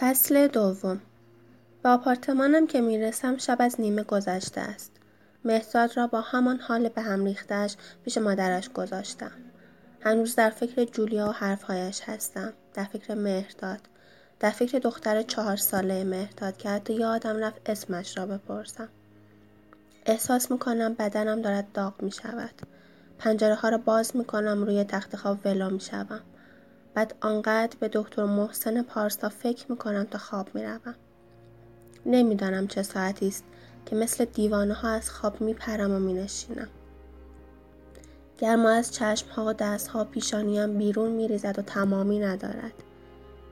فصل دوم. به آپارتمانم که می‌رسم شب از نیمه گذشته است. مهزاد را با همان حال به هم ریختش پیش مادرش گذاشتم. هنوز در فکر جولیا و حرفهایش هستم. در فکر مهرداد. در فکر دختر چهار ساله مهرداد که حتی یادم رفت اسمش را بپرسم. احساس می‌کنم بدنم دارد داغ می شود. پنجره ها را باز می‌کنم روی تخت خواب ولو می شوم. بعد آنقدر به دکتر محسن پارسا فکر می‌کنم تا خواب می‌روم. نمی‌دانم چه ساعتی است که مثل دیوانه ها از خواب میپرم و مینشینم. گرما از چشم ها و دست ها پیشانیم بیرون میریزد و تمامی ندارد.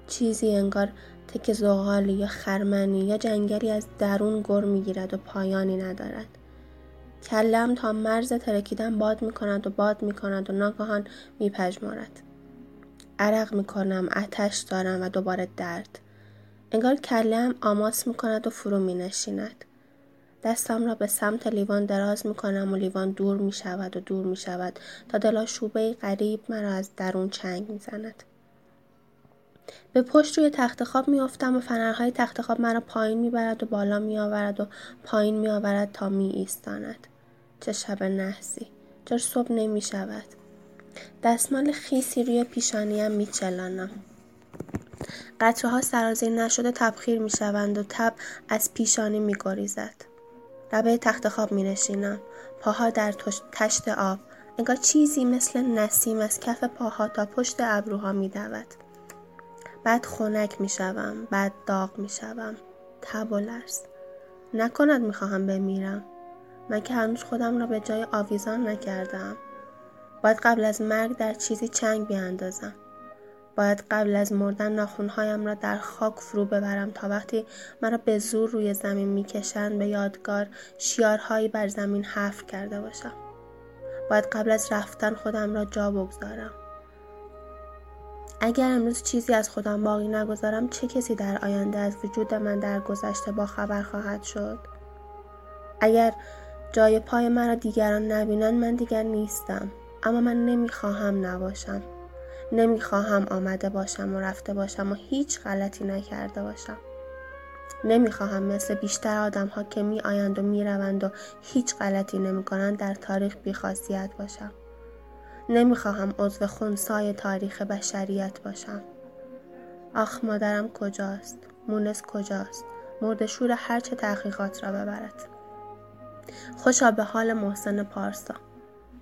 چیزی انگار تک زغالی یا خرمنی یا جنگلی از درون گر می‌گیرد و پایانی ندارد. کلم تا مرز ترکیدن باد می‌کند و باد می‌کند و ناگهان میپژمرد. عرق می‌کنم اتش دارم و دوباره درد انگار کلم آماس می‌کند و فرو می نشیند. دستم را به سمت لیوان دراز می کنم و لیوان دور می شود و دور می شود تا دلا شوبه غریب مرا از درون چنگ می زند. به پشت روی تخت خواب می افتم و فنرهای تخت خواب مرا پایین می برد و بالا می آورد و پایین می آورد تا می ایستاند. چه شب نحسی. چرا صبح نمی شود. دستمال خیسی روی پیشانیم میچلانم قطره ها سرازیر نشده تبخیر می شوند و تب از پیشانی می گریزد. لبه تخت خواب می نشینم. پاها در تشت آب. انگار چیزی مثل نسیم از کف پاها تا پشت ابروها می دود. بعد خونک می شوم. بعد داغ می شوم. تب و لرز. نکند می خواهم بمیرم. من که هنوز خودم را به جای آویزان نکردم. باید قبل از مرگ در چیزی چنگ بیاندازم. باید قبل از مردن ناخونهایم را در خاک فرو ببرم تا وقتی مرا به زور روی زمین می‌کشند به یادگار شیارهایی بر زمین حفر کرده باشم. باید قبل از رفتن خودم را جا بگذارم. اگر امروز چیزی از خودم باقی نگذارم چه کسی در آینده از وجود من در گذشته با خبر خواهد شد؟ اگر جای پای مرا دیگران نبینند من دیگر نیستم. اما من نمی‌خواهم نباشم. نمی‌خواهم آمده باشم و رفته باشم و هیچ غلطی نکرده باشم. نمی‌خواهم مثل بیشتر آدم ها که می آیند و می روند و هیچ غلطی نمی کنند در تاریخ بیخاصیت باشم. نمی‌خواهم عضو خونسای تاریخ بشریت باشم. آخ مادرم کجاست؟ مونس کجاست؟ مردشور هرچه تحقیقات را ببرد. خوشا به حال محسن پارسا.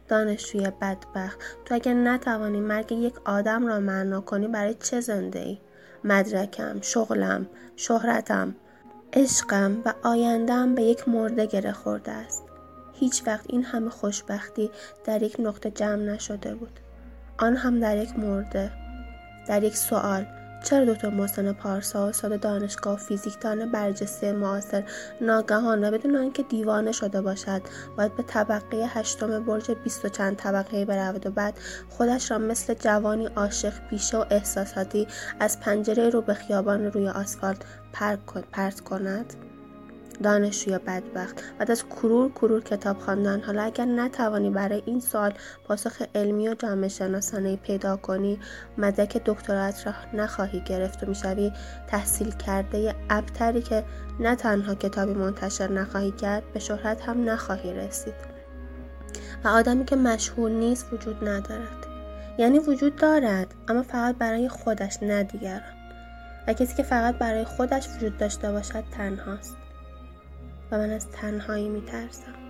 دانشجوی بدبخت تو اگر نتوانی مرگ یک آدم را معنا کنی برای چه زنده ای؟ مدرکم، شغلم، شهرتم، عشقم و آیندهم به یک مرده گره خورده است. هیچ وقت این همه خوشبختی در یک نقطه جمع نشده بود. آن هم در یک مرده. در یک سوال چرا دکتر محسن پارسا استاد دانشگاه فیزیکدان برجسته معاصر ناگهان و بدون آنکه دیوانه شده باشد باید به طبقه هشتم برج بیست و چند طبقه برود و بعد خودش را مثل جوانی عاشق پیشه و احساساتی از پنجره رو به خیابان روی آسفالت پرت کند؟ دانشجوی بدبخت. بعد از کرور کرور کتاب خواندن. حالا اگر نتوانی برای این سوال پاسخ علمی و جامعه شناسانه پیدا کنی مدرک دکترات را نخواهی گرفت و می‌شوی تحصیل کرده ابتری که نه تنها کتابی منتشر نخواهی کرد به شهرت هم نخواهی رسید. و آدمی که مشهور نیست وجود ندارد. یعنی وجود دارد اما فقط برای خودش نه دیگران. و کسی که فقط برای خودش وجود داشته باشد تنهاست. و من از تنهایی میترسم.